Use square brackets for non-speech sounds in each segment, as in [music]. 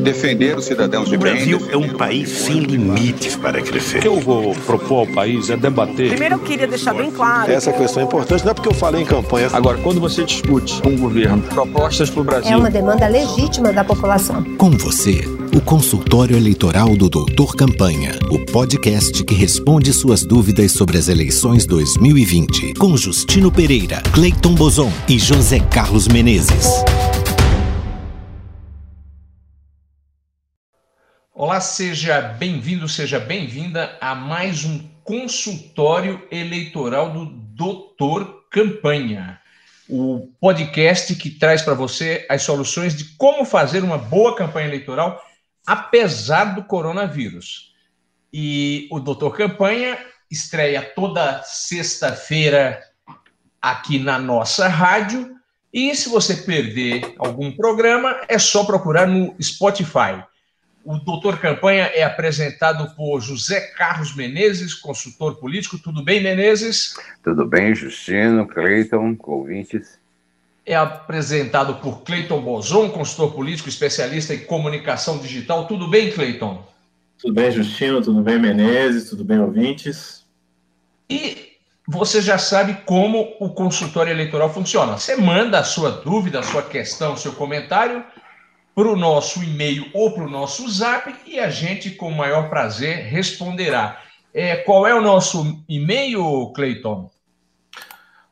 defender os cidadãos de O bem. Brasil é um país sem limites para crescer. O que eu vou propor ao país é debater. Primeiro eu queria deixar bem claro. Essa questão é importante, não é porque eu falei em campanha. Agora, quando você discute com o governo propostas para o Brasil, É uma demanda legítima da população. Com você, o consultório eleitoral do Doutor Campanha, o podcast que responde suas dúvidas sobre as eleições 2020, com Justino Pereira, Cleiton Bozon e José Carlos Menezes. Olá, seja bem-vindo, seja bem-vinda a mais um consultório eleitoral do Doutor Campanha, o podcast que traz para você as soluções de como fazer uma boa campanha eleitoral apesar do coronavírus. E o Doutor Campanha estreia toda sexta-feira aqui na nossa rádio. E se você perder algum programa, é só procurar no Spotify. O Doutor Campanha é apresentado por José Carlos Menezes, consultor político. Tudo bem, Menezes? Tudo bem, Justino, Cleiton, ouvintes? É apresentado por Cleiton Bozon, consultor político, especialista em comunicação digital. Tudo bem, Cleiton? Tudo bem, Justino? Tudo bem, Menezes? Tudo bem, ouvintes? E você já sabe como o consultório eleitoral funciona. Você manda a sua dúvida, a sua questão, o seu comentário para o nosso e-mail ou para o nosso zap e a gente, com o maior prazer, responderá. É, qual é o nosso e-mail, Cleiton?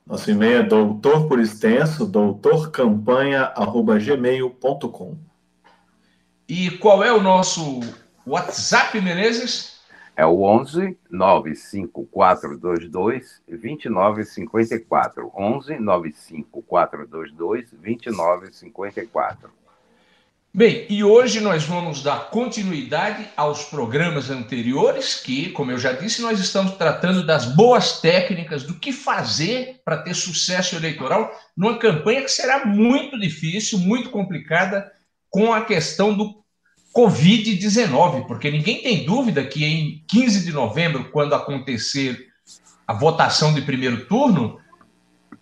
Nosso e-mail é doutor por extenso, doutorcampanha.gmail.com. E qual é o nosso WhatsApp, Menezes? É o 11 95422 2954. 11 95422 2954. Bem, e hoje nós vamos dar continuidade aos programas anteriores, que, como eu já disse, nós estamos tratando das boas técnicas do que fazer para ter sucesso eleitoral numa campanha que será muito difícil, muito complicada, com a questão do Covid-19, porque ninguém tem dúvida que em 15 de novembro, quando acontecer a votação de primeiro turno,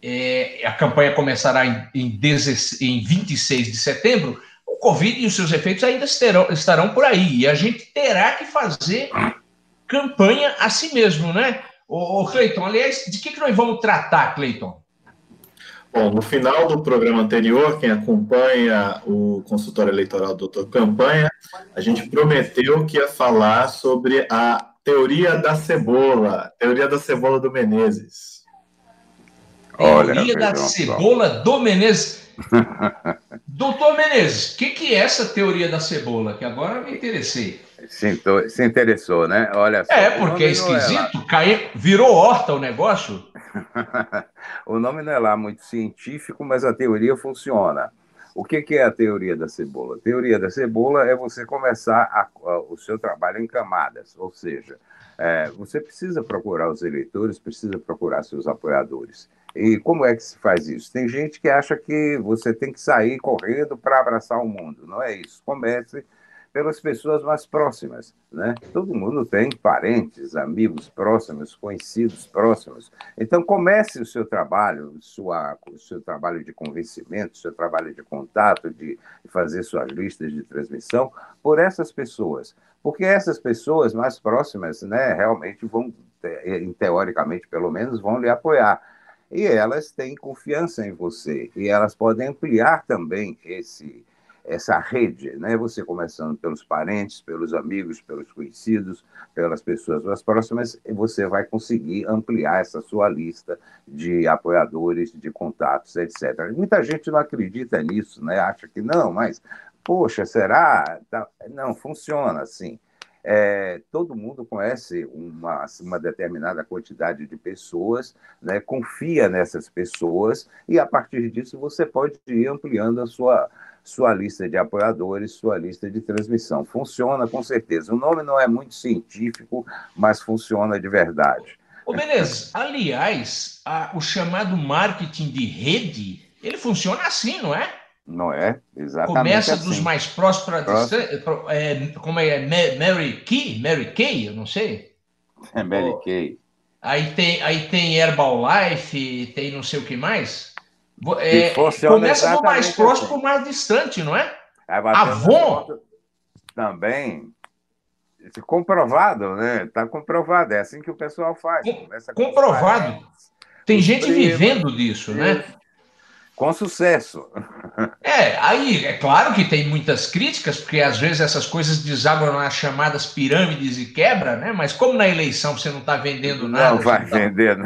é, a campanha começará em, em, 16, em 26 de setembro o Covid e os seus efeitos ainda estarão, estarão por aí. E a gente terá que fazer campanha a si mesmo, né? Ô, ô Cleiton, aliás, de que, que nós vamos tratar, Cleiton? Bom, no final do programa anterior, quem acompanha o consultório eleitoral do Doutor Campanha, a gente prometeu que ia falar sobre a teoria da cebola, teoria da cebola do Menezes. Teoria da cebola do Menezes. [laughs] Doutor Menezes, o que, que é essa teoria da cebola? Que agora eu me interessei. Se, se interessou, né? Olha só, É, porque é esquisito, é cai... virou horta o negócio. [laughs] o nome não é lá muito científico, mas a teoria funciona. O que, que é a teoria da cebola? A teoria da cebola é você começar a, a, o seu trabalho em camadas, ou seja, é, você precisa procurar os eleitores, precisa procurar seus apoiadores. E como é que se faz isso? Tem gente que acha que você tem que sair correndo para abraçar o mundo. Não é isso. Comece pelas pessoas mais próximas. Né? Todo mundo tem parentes, amigos próximos, conhecidos próximos. Então, comece o seu trabalho, sua, o seu trabalho de convencimento, o seu trabalho de contato, de fazer suas listas de transmissão por essas pessoas. Porque essas pessoas mais próximas né, realmente vão, teoricamente pelo menos, vão lhe apoiar e elas têm confiança em você e elas podem ampliar também esse essa rede, né? Você começando pelos parentes, pelos amigos, pelos conhecidos, pelas pessoas mais próximas, você vai conseguir ampliar essa sua lista de apoiadores, de contatos, etc. Muita gente não acredita nisso, né? Acha que não, mas poxa, será? Não funciona assim é, todo mundo conhece uma, uma, determinada quantidade de pessoas, né, confia nessas pessoas, e a partir disso você pode ir ampliando a sua, sua lista de apoiadores, sua lista de transmissão. Funciona com certeza. O nome não é muito científico, mas funciona de verdade. Ô, beleza. Aliás, a, o chamado marketing de rede, ele funciona assim, não é? Não é? Exatamente. Começa assim. dos mais próximos para. É, como é? Mary Kay? Mary Kay? Eu não sei. É Mary oh. Kay. Aí tem, aí tem Herbalife, tem não sei o que mais. É, começa do mais próximo assim. para o mais distante, não é? Avon? também comprovado, né? Está comprovado. É assim que o pessoal faz. comprovado. Tem gente vivendo disso, né? Com sucesso. É, aí é claro que tem muitas críticas, porque às vezes essas coisas desaguam nas chamadas pirâmides e quebra, né? Mas como na eleição você não está vendendo nada. Não vai tá, vendendo.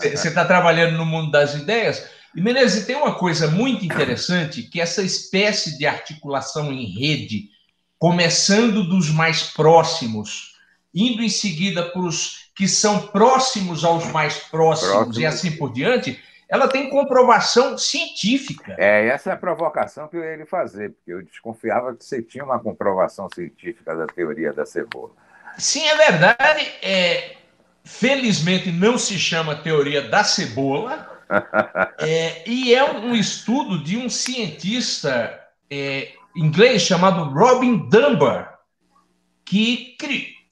Você está [laughs] trabalhando no mundo das ideias. E Menezes, tem uma coisa muito interessante, que essa espécie de articulação em rede, começando dos mais próximos, indo em seguida para os que são próximos aos mais próximos Próximo. e assim por diante, ela tem comprovação científica. É, essa é a provocação que eu ia lhe fazer, porque eu desconfiava que você tinha uma comprovação científica da teoria da cebola. Sim, é verdade. É, felizmente não se chama teoria da cebola, [laughs] é, e é um estudo de um cientista é, inglês chamado Robin Dunbar, que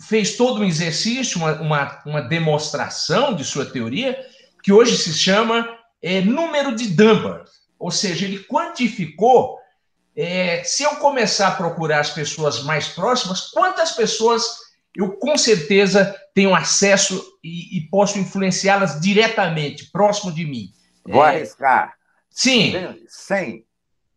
fez todo um exercício, uma, uma, uma demonstração de sua teoria, que hoje se chama é, número de Dunbar. Ou seja, ele quantificou. É, se eu começar a procurar as pessoas mais próximas, quantas pessoas eu com certeza tenho acesso e, e posso influenciá-las diretamente, próximo de mim. Vou é, arriscar. Sim. 100.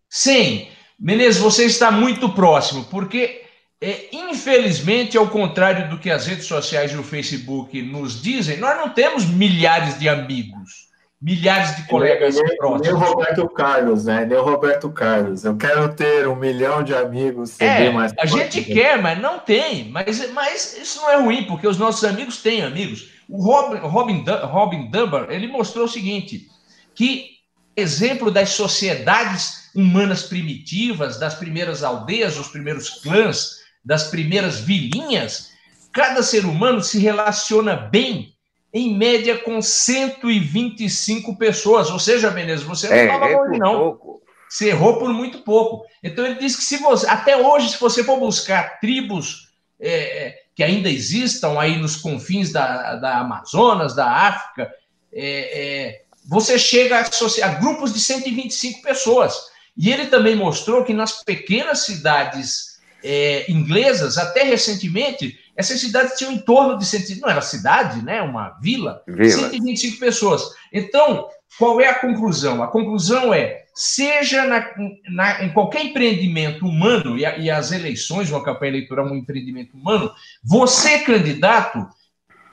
100. Menezes, você está muito próximo, porque, é, infelizmente, ao contrário do que as redes sociais e o Facebook nos dizem, nós não temos milhares de amigos, milhares de colegas nem, próximos. Nem o Roberto Carlos, né? Nem o Roberto Carlos. Eu quero ter um milhão de amigos. É, mais a gente quer, mas não tem. Mas, mas isso não é ruim, porque os nossos amigos têm amigos. O Robin, Robin, Robin Dunbar, ele mostrou o seguinte, que exemplo das sociedades humanas primitivas, das primeiras aldeias, dos primeiros clãs, das primeiras vilinhas, cada ser humano se relaciona bem, em média, com 125 pessoas. Ou seja, Menezes, você não estava é, longe, não. Pouco. Você errou por muito pouco. Então ele disse que se você, até hoje, se você for buscar tribos é, é que ainda existam aí nos confins da, da Amazonas, da África, é, é, você chega a, a grupos de 125 pessoas. E ele também mostrou que nas pequenas cidades é, inglesas, até recentemente, essas cidades tinham em torno de 100, não era cidade, né? Uma vila, vila, 125 pessoas. Então, qual é a conclusão? A conclusão é: seja na, na, em qualquer empreendimento humano, e, a, e, as eleições, uma campanha eleitoral, um empreendimento humano, você, candidato,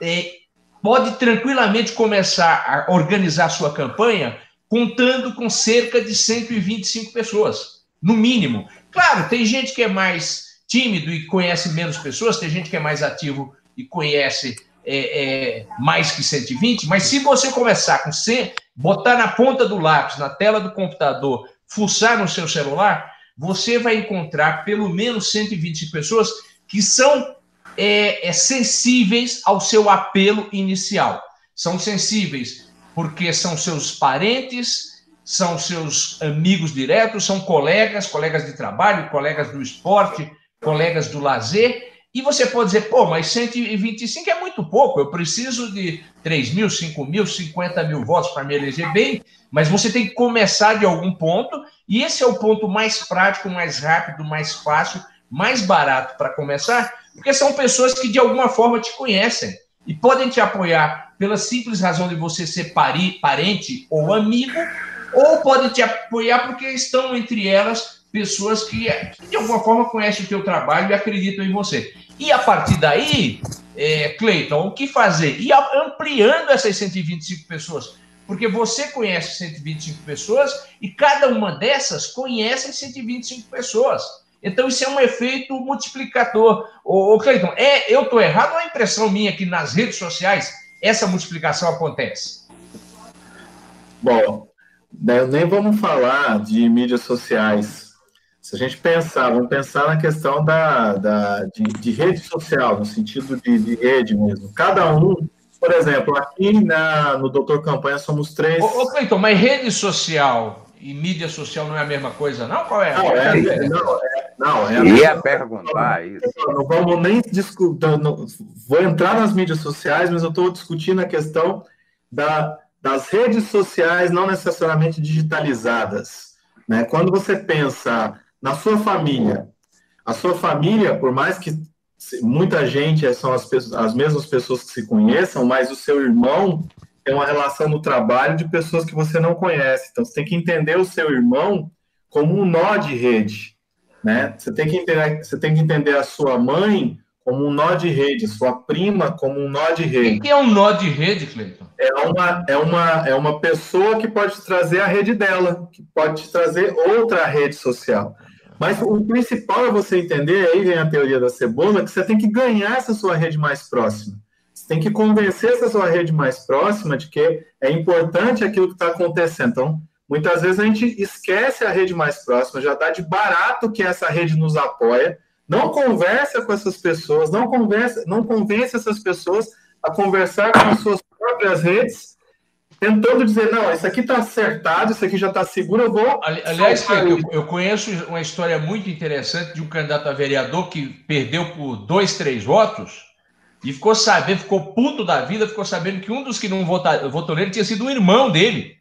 é, pode tranquilamente começar a organizar sua campanha contando com cerca de 125 pessoas, no mínimo. Claro, tem gente que é mais tímido e conhece menos pessoas, tem gente que é mais ativo e conhece é, é, mais que 120, mas se você começar com 100, botar na ponta do lápis, na tela do computador, fuçar no seu celular, você vai encontrar pelo menos 125 pessoas que são é, é, sensíveis ao seu apelo inicial. São sensíveis porque são seus parentes, são seus amigos diretos, são colegas, colegas de trabalho, colegas do esporte, colegas do lazer. E você pode dizer, pô, mas 125 é muito pouco, eu preciso de 3 mil, 5 mil, 50 mil votos para me eleger bem, mas você tem que começar de algum ponto, e esse é o ponto mais prático, mais rápido, mais fácil, mais barato para começar, porque são pessoas que de alguma forma te conhecem e podem te apoiar pela simples razão de você ser pari, parente ou amigo, ou podem te apoiar porque estão entre elas pessoas que, de alguma forma conhecem o teu trabalho e acreditam em você. E a partir daí, é, Cleiton, o que fazer? E ampliando essas 125 pessoas. Porque você conhece 125 pessoas e cada uma dessas conhece 125 pessoas. Então, isso é um efeito multiplicador. Ô, ô Cleiton, é, eu estou errado ou é impressão minha que nas redes sociais essa multiplicação acontece? Bom, né, nem vamos falar de mídias sociais. Se a gente pensar, vamos pensar na questão da, da de, de, rede social, no sentido de, de, rede mesmo. Cada um, por exemplo, aqui na, no Doutor Campanha somos três. Ô, ô Cleiton, mas rede social e mídia social não é a mesma coisa, não? Qual é? Não, é, é, não, é, não, é Ia perguntar isso. Não vamos nem discutir, não, vou entrar nas mídias sociais, mas eu estou discutindo a questão da, das redes sociais não necessariamente digitalizadas. Né? Quando você pensa na sua família, A sua família, por mais que muita gente são as, pessoas, as mesmas pessoas que se conheçam, mas o seu irmão tem uma relação no trabalho de pessoas que você não conhece. Então, você tem que entender o seu irmão como um nó de rede, né? Você tem que entender, você tem que entender a sua mãe como um nó de rede, sua prima como um nó de rede. O que é um nó de rede, Cleiton? É uma, é, uma, é uma pessoa que pode te trazer a rede dela, que pode te trazer outra rede social. Mas o principal é você entender, aí vem a teoria da cebola, que você tem que ganhar essa sua rede mais próxima. Você tem que convencer essa sua rede mais próxima de que é importante aquilo que está acontecendo. Então, muitas vezes a gente esquece a rede mais próxima, já dá de barato que essa rede nos apoia, não conversa com essas pessoas, não conversa, não convence essas pessoas a conversar com as suas próprias redes, tentando dizer, não, isso aqui está acertado, isso aqui já está seguro, eu vou. Aliás, eu, eu, conheço uma história muito interessante de um candidato a vereador que perdeu por dois, três votos e ficou sabendo, ficou puto da vida, ficou sabendo que um dos que não votou, votou nele tinha sido um irmão dele.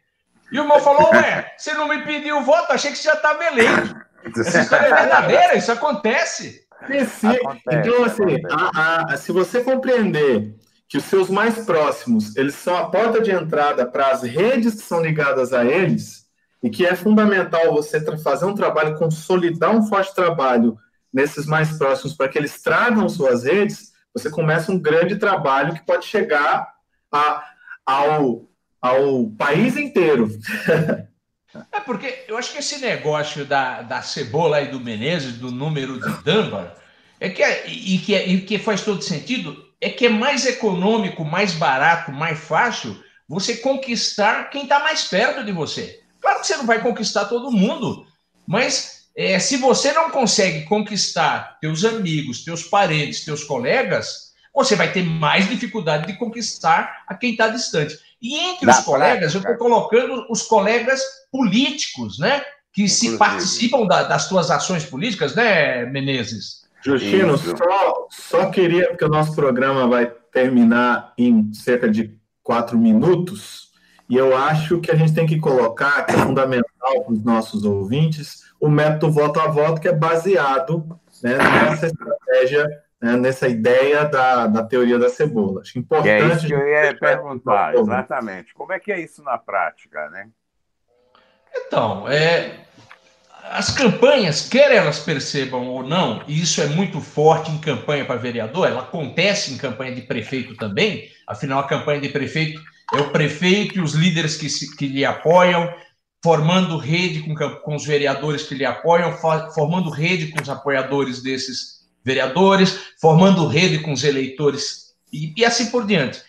E o irmão falou: Ué, você não me pediu voto, achei que você já estava eleito. Essa história é verdadeira, isso acontece. Sim, então, assim, a, a, se você compreender que os seus mais próximos, eles são a porta de entrada para as redes que são ligadas a eles, e que é fundamental você fazer um trabalho, consolidar um forte trabalho nesses mais próximos para que eles tragam suas redes, você começa um grande trabalho que pode chegar a, ao, ao país inteiro. [laughs] É porque eu acho que esse negócio da, da cebola e do Menezes, do número de Dunbar, é que, é, e, que, é, e que faz todo sentido, é que é mais econômico, mais barato, mais fácil você conquistar quem está mais perto de você. Claro que você não vai conquistar todo mundo, mas é, se você não consegue conquistar teus amigos, teus parentes, teus colegas, você vai ter mais dificuldade de conquistar a quem está distante. E entre os colegas, eu estou colocando os colegas políticos, né? Que Inclusive. se participam da, das tuas ações políticas, né, Menezes? Justino, só, só queria, porque o nosso programa vai terminar em cerca de quatro minutos, e eu acho que a gente tem que colocar, que é fundamental para os nossos ouvintes, o método voto a voto, que é baseado né, nessa estratégia né, nessa ideia da, da teoria da cebola. Acho importante. é isso que eu ia perguntar, exatamente. Como é que é isso na prática, né? Então, é, as campanhas, quer elas percebam ou não, e isso é muito forte em campanha para vereador, ela acontece em campanha de prefeito também, afinal, a campanha de prefeito é o prefeito e os líderes que, se, que lhe apoiam, formando rede com, com os vereadores que lhe apoiam, formando rede com os apoiadores desses vereadores, formando rede com os eleitores e, e assim por diante.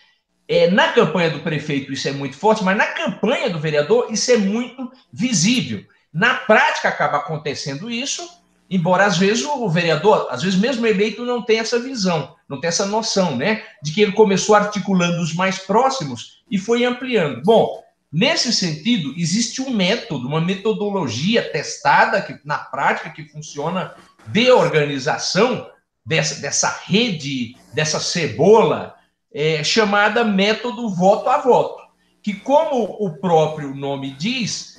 É, na campanha do prefeito isso é muito forte, mas na campanha do vereador isso é muito visível. Na prática acaba acontecendo isso, embora às vezes o vereador, às vezes mesmo eleito, não tenha essa visão, não tenha essa noção, né? De que ele começou articulando os mais próximos e foi ampliando. Bom, nesse sentido, existe um método, uma metodologia testada que, na prática que funciona de organização dessa, dessa rede, dessa cebola, é, chamada método voto a voto, que, como o próprio nome diz,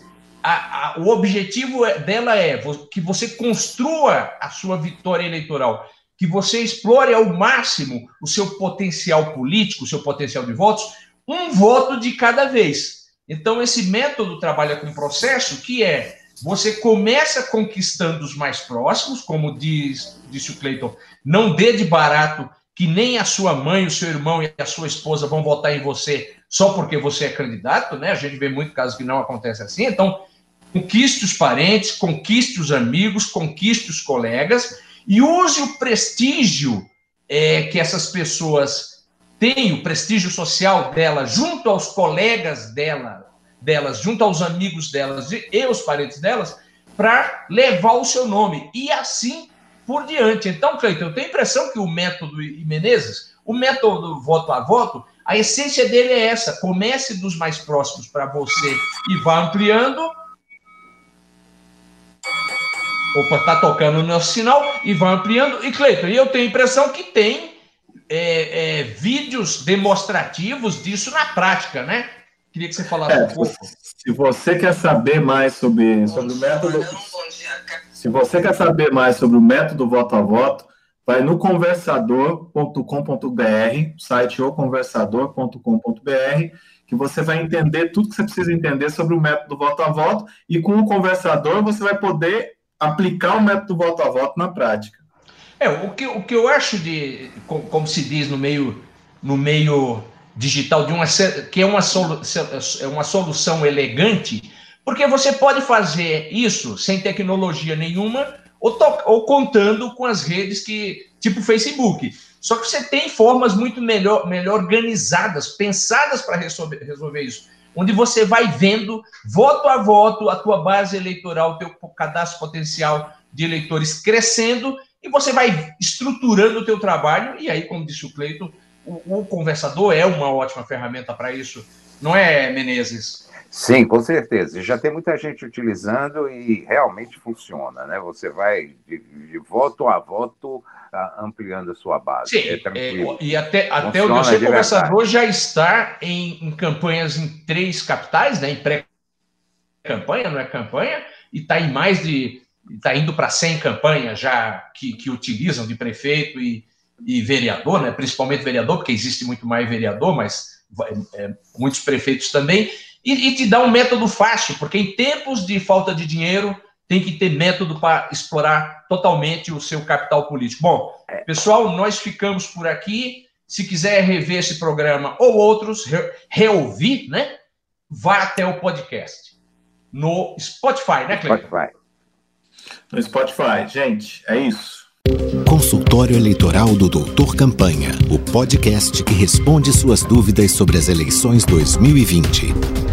a, a, o objetivo é, dela é que você construa a sua vitória eleitoral, que você explore ao máximo o seu potencial político, o seu potencial de votos, um voto de cada vez. Então, esse método trabalha com um processo que é você começa conquistando os mais próximos, como diz, disse o Cleiton, não dê de barato que nem a sua mãe, o seu irmão e a sua esposa vão votar em você só porque você é candidato, né? A gente vê muito casos que não acontece assim. Então, conquiste os parentes, conquiste os amigos, conquiste os colegas e use o prestígio é, que essas pessoas têm, o prestígio social dela, junto aos colegas dela, delas, junto aos amigos delas e os parentes delas, para levar o seu nome. E assim por diante. Então, Cleiton, eu tenho a impressão que o método Menezes, o método voto a voto, a essência dele é essa: comece dos mais próximos para você e vá ampliando. Opa, tá tocando o nosso sinal e vá ampliando. E Cleiton, eu tenho a impressão que tem é, é, vídeos demonstrativos disso na prática, né? Queria que você falasse é, um pouco. Se você quer saber mais sobre, sobre o método. Se você quer saber mais sobre o método voto a voto, vai no conversador.com.br, site oconversador.com.br, que você vai entender tudo que você precisa entender sobre o método voto a voto, e com o conversador você vai poder aplicar o método voto a voto na prática. É, o que, o que eu acho de, como se diz no meio, no meio digital, de uma, que é uma, solu, é uma solução elegante, porque você pode fazer isso sem tecnologia nenhuma ou, to, ou contando com as redes que, tipo Facebook. Só que você tem formas muito melhor, melhor organizadas, pensadas para resolver, resolver isso, onde você vai vendo voto a voto a tua base eleitoral, o teu cadastro potencial de eleitores crescendo e você vai estruturando o teu trabalho e aí, como disse o Cleito, o, o conversador é uma ótima ferramenta para isso, não é, Menezes? Sim, com certeza. Já tem muita gente utilizando e realmente funciona, né? Você vai de, de voto a voto ampliando a sua base. Sim, é. É, e até, até o seu conversador já está em, em, campanhas em três capitais, né? Em pré-campanha, não é campanha, e está em mais de. Está indo para 100 campanhas já que, que utilizam de prefeito e, e vereador, né? principalmente vereador, porque existe muito mais vereador, mas é, muitos prefeitos também, e, e, te dá um método fácil, porque em tempos de falta de dinheiro, tem que ter método para explorar totalmente o seu capital político. Bom, é. pessoal, nós ficamos por aqui. Se quiser rever esse programa ou outros, re reouvir, né? Vá até o podcast. No Spotify, né, Cleiton? Spotify. No Spotify. Gente, é isso. Consultório Eleitoral do Doutor Campanha, o podcast que responde suas dúvidas sobre as eleições 2020.